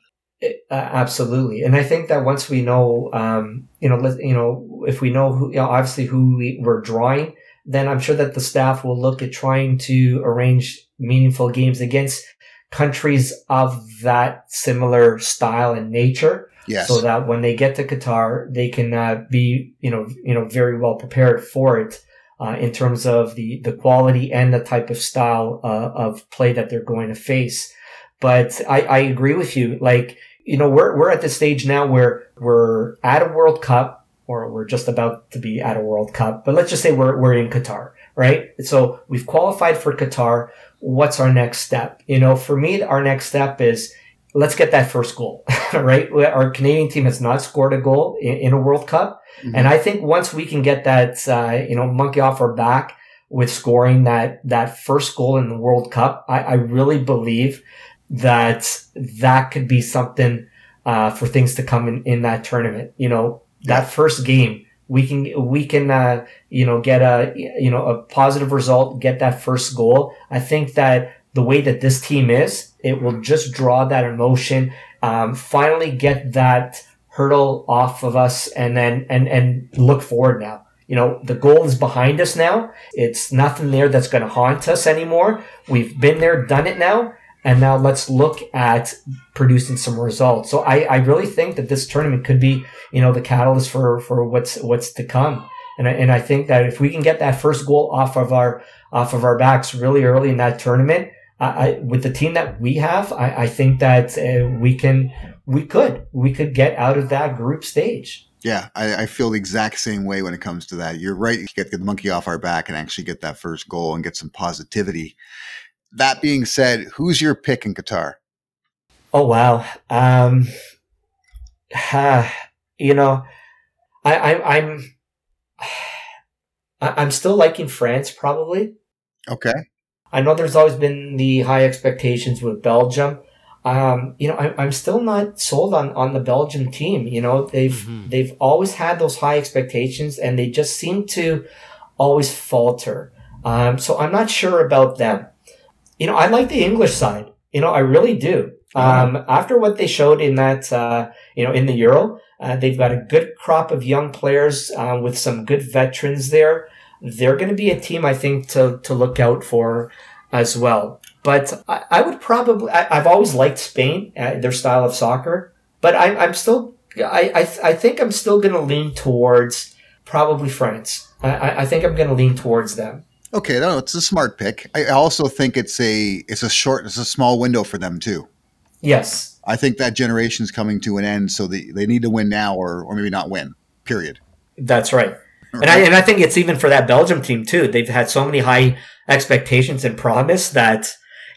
It, uh, absolutely, and I think that once we know, um, you know, let, you know, if we know who, you know, obviously who we, we're drawing, then I'm sure that the staff will look at trying to arrange meaningful games against countries of that similar style and nature. Yes. So that when they get to Qatar, they can uh, be, you know, you know, very well prepared for it uh, in terms of the the quality and the type of style uh, of play that they're going to face. But I, I agree with you. Like, you know, we're, we're at the stage now where we're at a World Cup or we're just about to be at a World Cup, but let's just say we're, we're in Qatar, right? So we've qualified for Qatar. What's our next step? You know, for me, our next step is let's get that first goal, right? Our Canadian team has not scored a goal in, in a World Cup. Mm-hmm. And I think once we can get that, uh, you know, monkey off our back with scoring that, that first goal in the World Cup, I, I really believe that that could be something uh, for things to come in, in that tournament. You know, that first game, we can we can uh, you know get a you know a positive result, get that first goal. I think that the way that this team is, it will just draw that emotion. Um, finally, get that hurdle off of us, and then and and look forward now. You know, the goal is behind us now. It's nothing there that's going to haunt us anymore. We've been there, done it now and now let's look at producing some results. So I, I really think that this tournament could be, you know, the catalyst for, for what's, what's to come. And I, and I think that if we can get that first goal off of our, off of our backs really early in that tournament, I, with the team that we have, I, I think that uh, we can, we could, we could get out of that group stage. Yeah, I, I, feel the exact same way when it comes to that. You're right. You get the monkey off our back and actually get that first goal and get some positivity. That being said, who's your pick in Qatar? Oh wow, um, uh, you know, I, I, I'm, I'm still liking France probably. Okay. I know there's always been the high expectations with Belgium. Um, you know, I, I'm still not sold on, on the Belgium team. You know, they've mm-hmm. they've always had those high expectations, and they just seem to always falter. Um, so I'm not sure about them. You know, I like the English side. You know, I really do. Mm-hmm. Um, after what they showed in that, uh, you know, in the Euro, uh, they've got a good crop of young players uh, with some good veterans there they're going to be a team I think to to look out for as well. But I, I would probably I, have always liked Spain, uh, their style of soccer. But I, I'm still I I, I think I'm still going to lean towards probably France. I, I think I'm going to lean towards them. Okay, no, it's a smart pick. I also think it's a it's a short it's a small window for them too. Yes, I think that generation's coming to an end, so they, they need to win now, or or maybe not win. Period. That's right. And I and I think it's even for that Belgium team too. They've had so many high expectations and promise that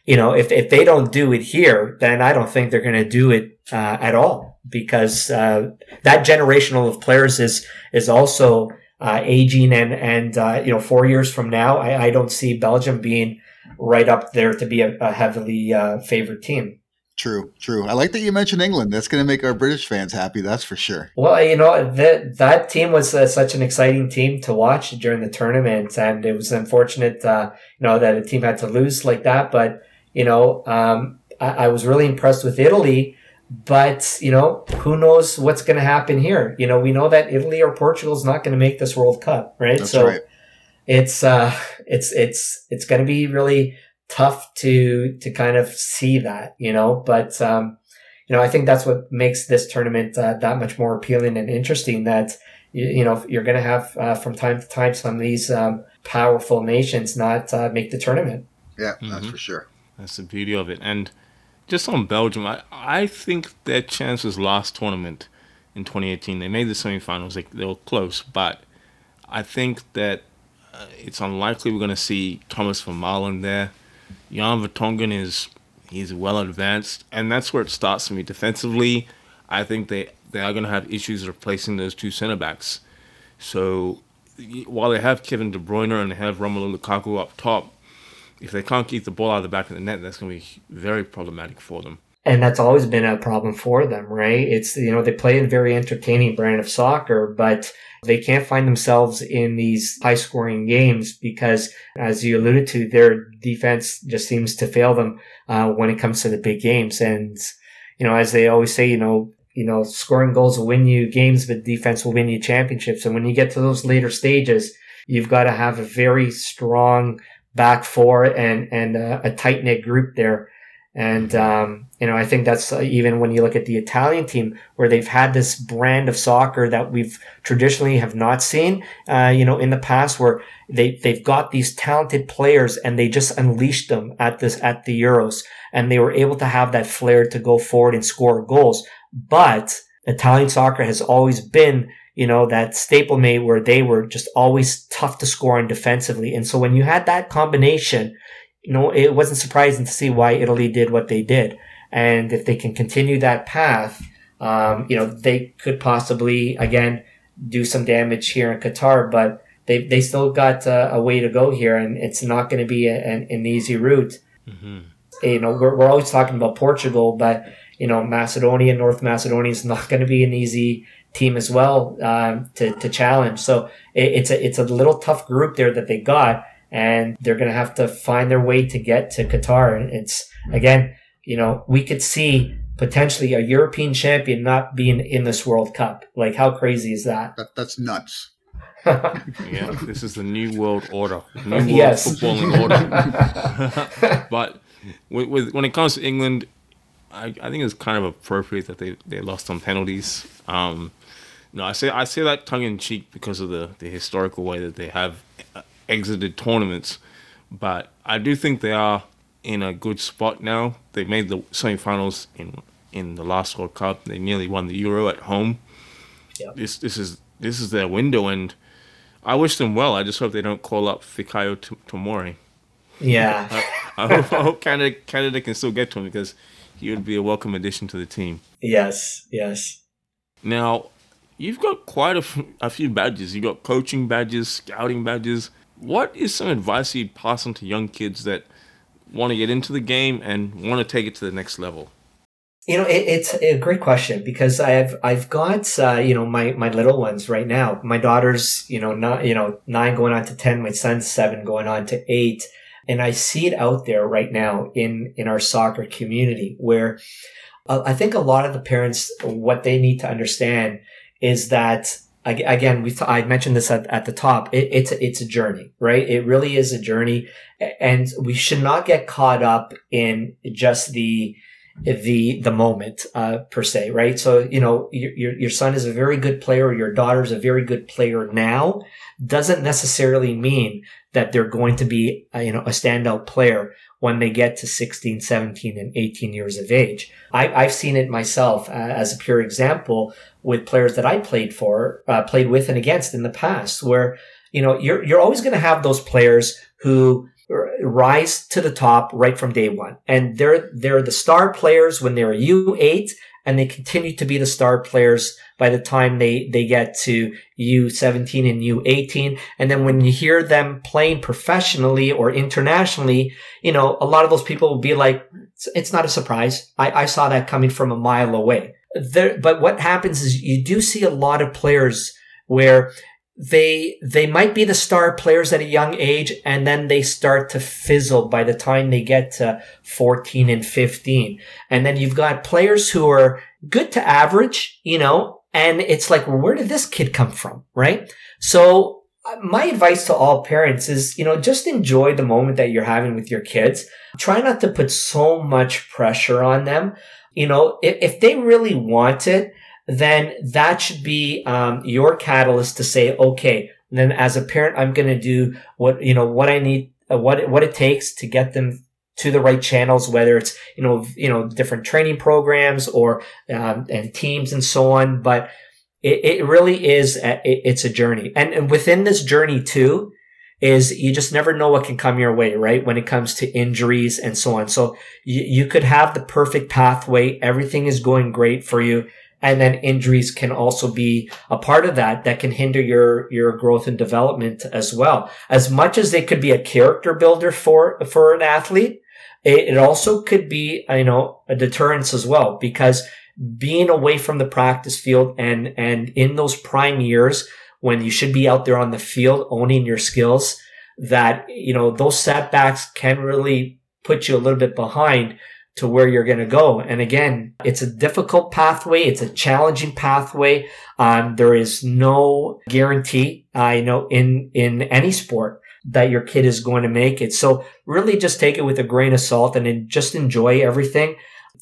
you know if if they don't do it here, then I don't think they're going to do it uh, at all because uh, that generational of players is is also uh, aging and and uh, you know four years from now, I, I, don't see Belgium being right up there to be a, a heavily uh, favored team. True, true. I like that you mentioned England. That's going to make our British fans happy. That's for sure. Well, you know that that team was uh, such an exciting team to watch during the tournament, and it was unfortunate, uh, you know, that a team had to lose like that. But you know, um, I, I, was really impressed with Italy. But you know, who knows what's going to happen here? You know, we know that Italy or Portugal is not going to make this World Cup, right? That's so right. it's uh, it's it's it's going to be really tough to to kind of see that, you know. But um, you know, I think that's what makes this tournament uh, that much more appealing and interesting. That you, you know you're going to have uh, from time to time some of these um, powerful nations not uh, make the tournament. Yeah, mm-hmm. that's for sure. That's the beauty of it. And just on Belgium, I, I think their chance was last tournament in 2018, they made the semifinals. They, they were close, but I think that uh, it's unlikely we're going to see Thomas van Vermaelen there. Jan Vertonghen is he's well advanced, and that's where it starts for me. Defensively, I think they they are going to have issues replacing those two center backs. So while they have Kevin De Bruyne and they have Romelu Lukaku up top, if they can't keep the ball out of the back of the net, that's going to be very problematic for them. And that's always been a problem for them, right? It's you know they play a very entertaining brand of soccer, but they can't find themselves in these high scoring games because, as you alluded to, their defense just seems to fail them uh, when it comes to the big games. And, you know, as they always say, you know, you know, scoring goals will win you games, but defense will win you championships. And when you get to those later stages, you've got to have a very strong back four and, and a, a tight knit group there and, um, you know, I think that's uh, even when you look at the Italian team where they've had this brand of soccer that we've traditionally have not seen, uh, you know, in the past where they, they've got these talented players and they just unleashed them at this, at the Euros and they were able to have that flair to go forward and score goals. But Italian soccer has always been, you know, that staple mate where they were just always tough to score on defensively. And so when you had that combination, you know, it wasn't surprising to see why Italy did what they did. And if they can continue that path, um, you know, they could possibly, again, do some damage here in Qatar, but they, they still got uh, a way to go here and it's not going to be a, an, an, easy route. Mm-hmm. You know, we're, we're always talking about Portugal, but, you know, Macedonia, North Macedonia is not going to be an easy team as well, um, to, to challenge. So it, it's a, it's a little tough group there that they got and they're going to have to find their way to get to Qatar. And it's again, you know, we could see potentially a European champion not being in this World Cup. Like, how crazy is that? that that's nuts. yeah, this is the new world order, new world yes. footballing order. but with, with, when it comes to England, I, I think it's kind of appropriate that they, they lost on penalties. Um, no, I say I say that tongue in cheek because of the, the historical way that they have exited tournaments. But I do think they are in a good spot now. They made the semifinals in in the last World Cup. They nearly won the Euro at home. Yep. This this is this is their window, and I wish them well. I just hope they don't call up Fikayo Tomori. Yeah. I, I hope, I hope Canada Canada can still get to him because he would be a welcome addition to the team. Yes. Yes. Now, you've got quite a, f- a few badges. You've got coaching badges, scouting badges. What is some advice you'd pass on to young kids that want to get into the game and want to take it to the next level? You know, it, it's a great question because I've I've got uh, you know my my little ones right now. My daughter's you know not you know nine going on to ten. My son's seven going on to eight, and I see it out there right now in in our soccer community where uh, I think a lot of the parents what they need to understand is that again we I mentioned this at, at the top. It, it's a, it's a journey, right? It really is a journey, and we should not get caught up in just the the the moment uh, per se, right? So you know your, your son is a very good player, your daughter is a very good player now, doesn't necessarily mean that they're going to be uh, you know a standout player when they get to 16, 17, and 18 years of age. I, I've seen it myself uh, as a pure example with players that I played for, uh, played with and against in the past, where you know you're you're always going to have those players who rise to the top right from day one. And they're, they're the star players when they're U8 and they continue to be the star players by the time they, they get to U17 and U18. And then when you hear them playing professionally or internationally, you know, a lot of those people will be like, it's, it's not a surprise. I, I saw that coming from a mile away. There, but what happens is you do see a lot of players where they they might be the star players at a young age and then they start to fizzle by the time they get to 14 and 15 and then you've got players who are good to average you know and it's like well, where did this kid come from right? So uh, my advice to all parents is you know just enjoy the moment that you're having with your kids. Try not to put so much pressure on them. You know if, if they really want it then that should be um, your catalyst to say, okay, then as a parent, I'm going to do what you know what I need, uh, what what it takes to get them to the right channels, whether it's you know you know different training programs or um, and teams and so on. But it, it really is a, it, it's a journey, and, and within this journey too is you just never know what can come your way, right? When it comes to injuries and so on. So you, you could have the perfect pathway. Everything is going great for you and then injuries can also be a part of that that can hinder your your growth and development as well. As much as they could be a character builder for for an athlete it, it also could be you know a deterrence as well because being away from the practice field and and in those prime years when you should be out there on the field owning your skills that you know those setbacks can really put you a little bit behind to where you're going to go. And again, it's a difficult pathway. It's a challenging pathway. Um, there is no guarantee, I know in, in any sport that your kid is going to make it. So really just take it with a grain of salt and just enjoy everything.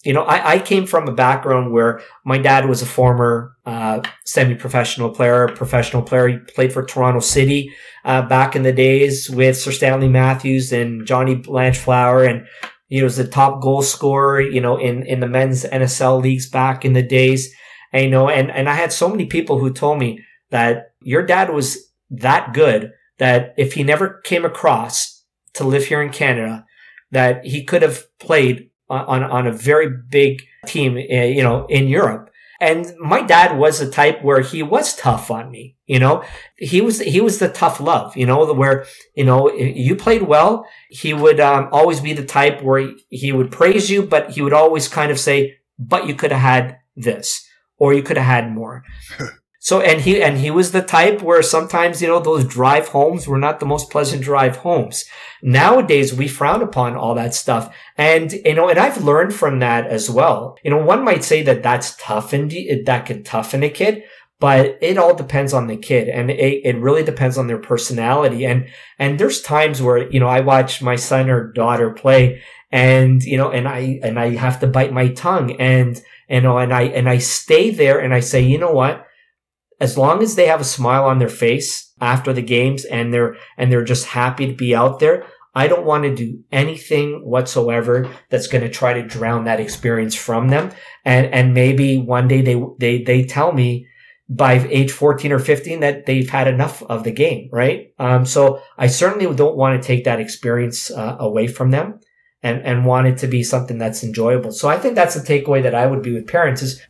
You know, I, I came from a background where my dad was a former uh, semi-professional player, professional player. He played for Toronto City uh, back in the days with Sir Stanley Matthews and Johnny Blanchflower and he was the top goal scorer, you know, in, in the men's NSL leagues back in the days. And, you know, and, and I had so many people who told me that your dad was that good that if he never came across to live here in Canada, that he could have played on, on a very big team, eh, you know, in Europe. And my dad was the type where he was tough on me. You know, he was he was the tough love. You know, where you know you played well. He would um, always be the type where he, he would praise you, but he would always kind of say, "But you could have had this, or you could have had more." So and he and he was the type where sometimes you know those drive homes were not the most pleasant drive homes. Nowadays we frown upon all that stuff, and you know, and I've learned from that as well. You know, one might say that that's toughened that can toughen a kid, but it all depends on the kid, and it, it really depends on their personality. And and there's times where you know I watch my son or daughter play, and you know, and I and I have to bite my tongue, and you know, and I and I stay there, and I say, you know what as long as they have a smile on their face after the games and they're and they're just happy to be out there, I don't want to do anything whatsoever that's going to try to drown that experience from them. And, and maybe one day they, they, they tell me by age 14 or 15 that they've had enough of the game, right? Um, so I certainly don't want to take that experience uh, away from them and, and want it to be something that's enjoyable. So I think that's the takeaway that I would be with parents is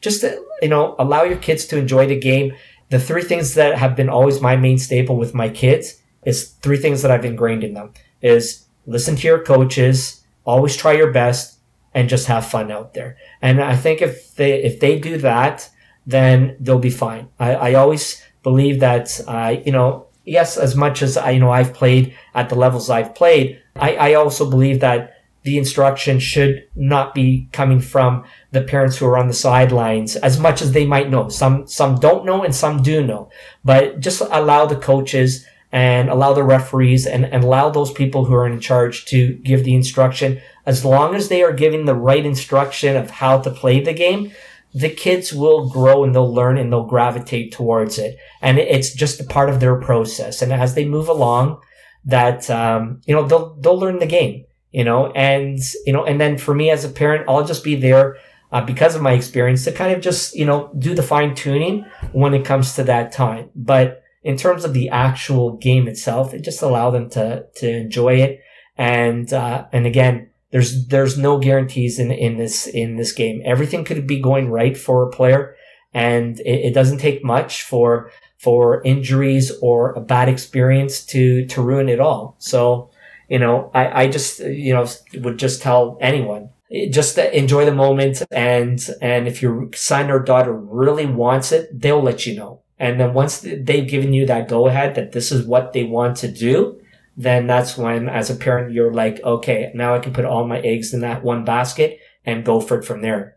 just to, you know, allow your kids to enjoy the game. The three things that have been always my main staple with my kids is three things that I've ingrained in them is listen to your coaches, always try your best, and just have fun out there. And I think if they if they do that, then they'll be fine. I, I always believe that uh, you know yes, as much as I you know I've played at the levels I've played, I, I also believe that the instruction should not be coming from the parents who are on the sidelines as much as they might know. Some some don't know and some do know. But just allow the coaches and allow the referees and, and allow those people who are in charge to give the instruction. As long as they are giving the right instruction of how to play the game, the kids will grow and they'll learn and they'll gravitate towards it. And it's just a part of their process. And as they move along, that, um, you know, they'll, they'll learn the game, you know, and, you know, and then for me as a parent, I'll just be there uh, because of my experience to kind of just, you know, do the fine tuning when it comes to that time. But, in terms of the actual game itself, it just allowed them to to enjoy it. And uh, and again, there's there's no guarantees in in this in this game. Everything could be going right for a player, and it, it doesn't take much for for injuries or a bad experience to to ruin it all. So, you know, I I just you know would just tell anyone just enjoy the moment and and if your son or daughter really wants it, they'll let you know and then once they've given you that go ahead that this is what they want to do, then that's when, as a parent, you're like, okay, now I can put all my eggs in that one basket and go for it from there.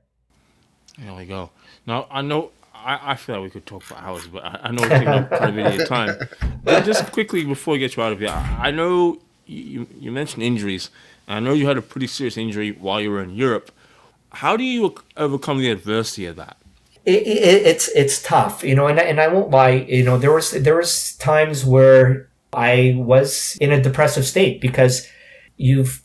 There we go. Now, I know, I, I feel like we could talk for hours, but I, I know we're taking up quite a bit of your time. But just quickly before we get you out of here, I know you, you mentioned injuries. I know you had a pretty serious injury while you were in Europe. How do you overcome the adversity of that? it, it, it's it's tough, you know, and and I won't lie, you know, there was there was times where I was in a depressive state because you've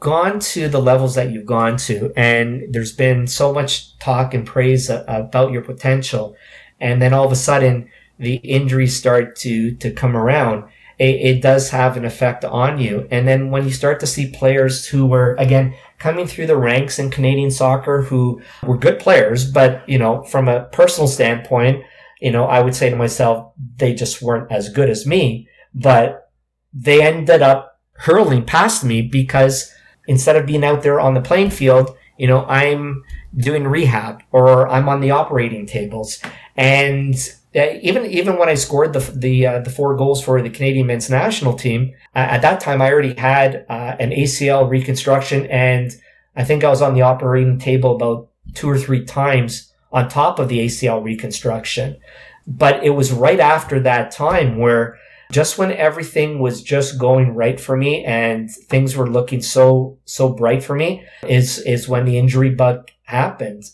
gone to the levels that you've gone to, and there's been so much talk and praise about your potential, and then all of a sudden the injuries start to to come around. It, it does have an effect on you, and then when you start to see players who were again coming through the ranks in Canadian soccer who were good players, but, you know, from a personal standpoint, you know, I would say to myself, they just weren't as good as me, but they ended up hurling past me because instead of being out there on the playing field, you know, I'm doing rehab or I'm on the operating tables. And even even when I scored the the uh, the four goals for the Canadian men's national team, uh, at that time I already had uh, an ACL reconstruction, and I think I was on the operating table about two or three times on top of the ACL reconstruction. But it was right after that time where just when everything was just going right for me and things were looking so so bright for me is is when the injury bug happened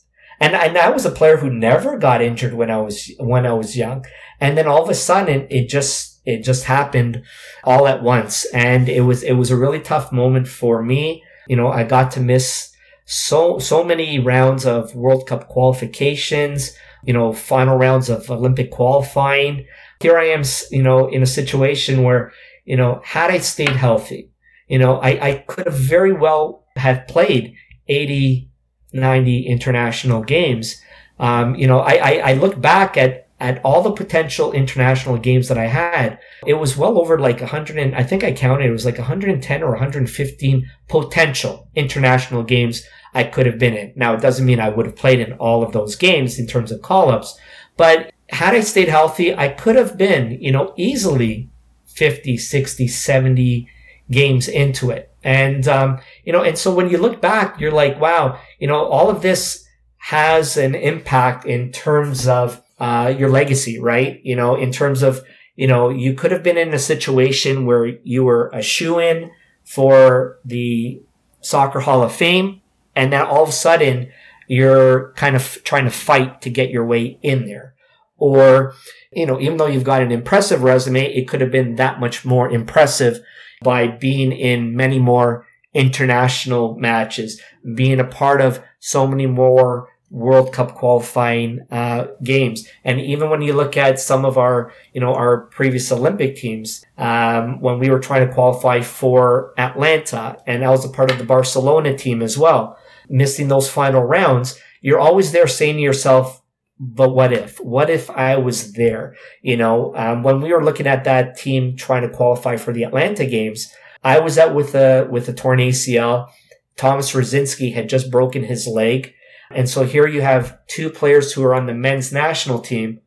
and, and I was a player who never got injured when I was, when I was young. And then all of a sudden it just, it just happened all at once. And it was, it was a really tough moment for me. You know, I got to miss so, so many rounds of World Cup qualifications, you know, final rounds of Olympic qualifying. Here I am, you know, in a situation where, you know, had I stayed healthy, you know, I, I could have very well have played 80, 90 international games. Um, you know, I, I, I look back at, at all the potential international games that I had. It was well over like 100 and I think I counted it was like 110 or 115 potential international games I could have been in. Now, it doesn't mean I would have played in all of those games in terms of call ups, but had I stayed healthy, I could have been, you know, easily 50, 60, 70 games into it. And, um, you know, and so when you look back, you're like, wow, you know, all of this has an impact in terms of, uh, your legacy, right? You know, in terms of, you know, you could have been in a situation where you were a shoe in for the soccer hall of fame. And then all of a sudden you're kind of trying to fight to get your way in there. Or, you know, even though you've got an impressive resume, it could have been that much more impressive by being in many more international matches, being a part of so many more World Cup qualifying uh, games. And even when you look at some of our, you know, our previous Olympic teams, um, when we were trying to qualify for Atlanta, and I was a part of the Barcelona team as well, missing those final rounds, you're always there saying to yourself, but what if? What if I was there? You know, um, when we were looking at that team trying to qualify for the Atlanta games, I was out with a with a torn ACL. Thomas Radzinski had just broken his leg. And so here you have two players who are on the men's national team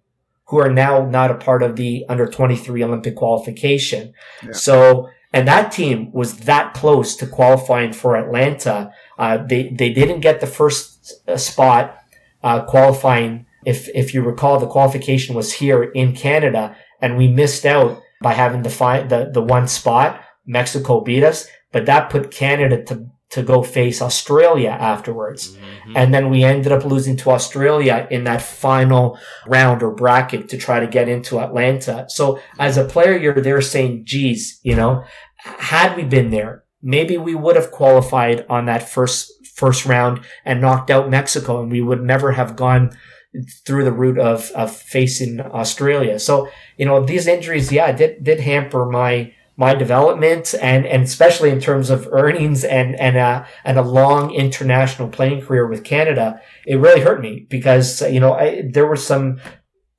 who are now not a part of the under 23 Olympic qualification. Yeah. So, and that team was that close to qualifying for Atlanta. Uh, they, they didn't get the first uh, spot, uh, qualifying. If, if you recall, the qualification was here in Canada and we missed out by having the, fi- the, the one spot. Mexico beat us, but that put Canada to to go face Australia afterwards. Mm-hmm. And then we ended up losing to Australia in that final round or bracket to try to get into Atlanta. So as a player, you're there saying, geez, you know, had we been there, maybe we would have qualified on that first, first round and knocked out Mexico and we would never have gone through the route of, of facing Australia. So, you know, these injuries, yeah, did, did hamper my, my development and, and especially in terms of earnings and, and, a, and a long international playing career with Canada, it really hurt me because, you know, I, there were some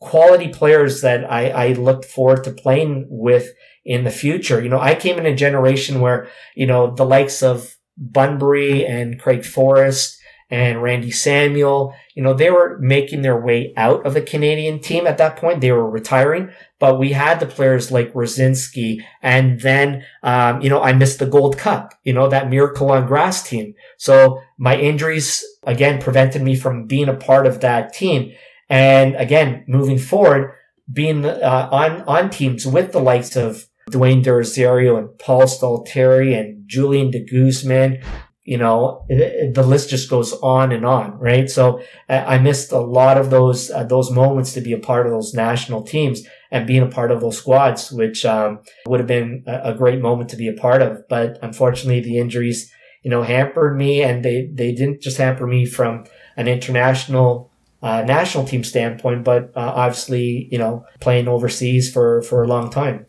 quality players that I, I looked forward to playing with in the future. You know, I came in a generation where, you know, the likes of Bunbury and Craig Forrest and Randy Samuel, you know, they were making their way out of the Canadian team at that point. They were retiring, but we had the players like Radzinski. And then, um, you know, I missed the Gold Cup, you know, that Miracle on Grass team. So my injuries again prevented me from being a part of that team. And again, moving forward, being uh, on, on teams with the likes of Dwayne De and Paul Stalteri and Julian de Guzman, you know, the list just goes on and on, right? So I missed a lot of those, uh, those moments to be a part of those national teams and being a part of those squads, which, um, would have been a, a great moment to be a part of. But unfortunately, the injuries, you know, hampered me and they, they didn't just hamper me from an international, uh, national team standpoint, but, uh, obviously, you know, playing overseas for, for a long time.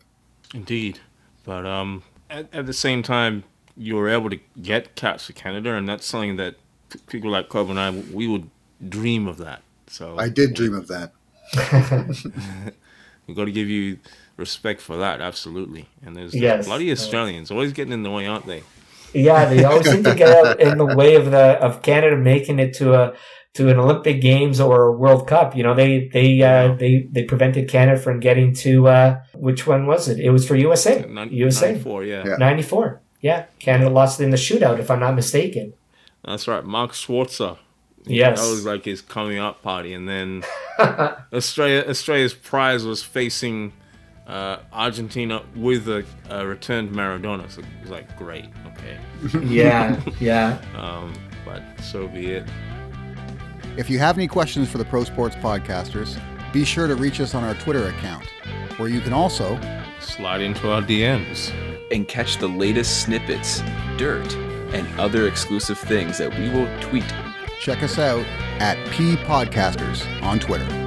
Indeed. But, um, at, at the same time, you were able to get caps for Canada, and that's something that people like Cobb and I we would dream of that. So I did dream of that. We've got to give you respect for that, absolutely. And there's yes. bloody Australians always getting in the way, aren't they? Yeah, they always seem to get in the way of the of Canada making it to a to an Olympic Games or a World Cup. You know, they they uh, they they prevented Canada from getting to uh, which one was it? It was for USA. USA. 94, yeah. yeah. 94. Yeah, Canada lost in the shootout, if I'm not mistaken. That's right, Mark Schwarzer. Yes, that was like his coming up party, and then Australia Australia's prize was facing uh, Argentina with a, a, returned Maradona. So it was like great, okay. yeah, yeah. Um, but so be it. If you have any questions for the Pro Sports Podcasters, be sure to reach us on our Twitter account, where you can also slide into our DMs and catch the latest snippets, dirt, and other exclusive things that we will tweet. Check us out at P Podcasters on Twitter.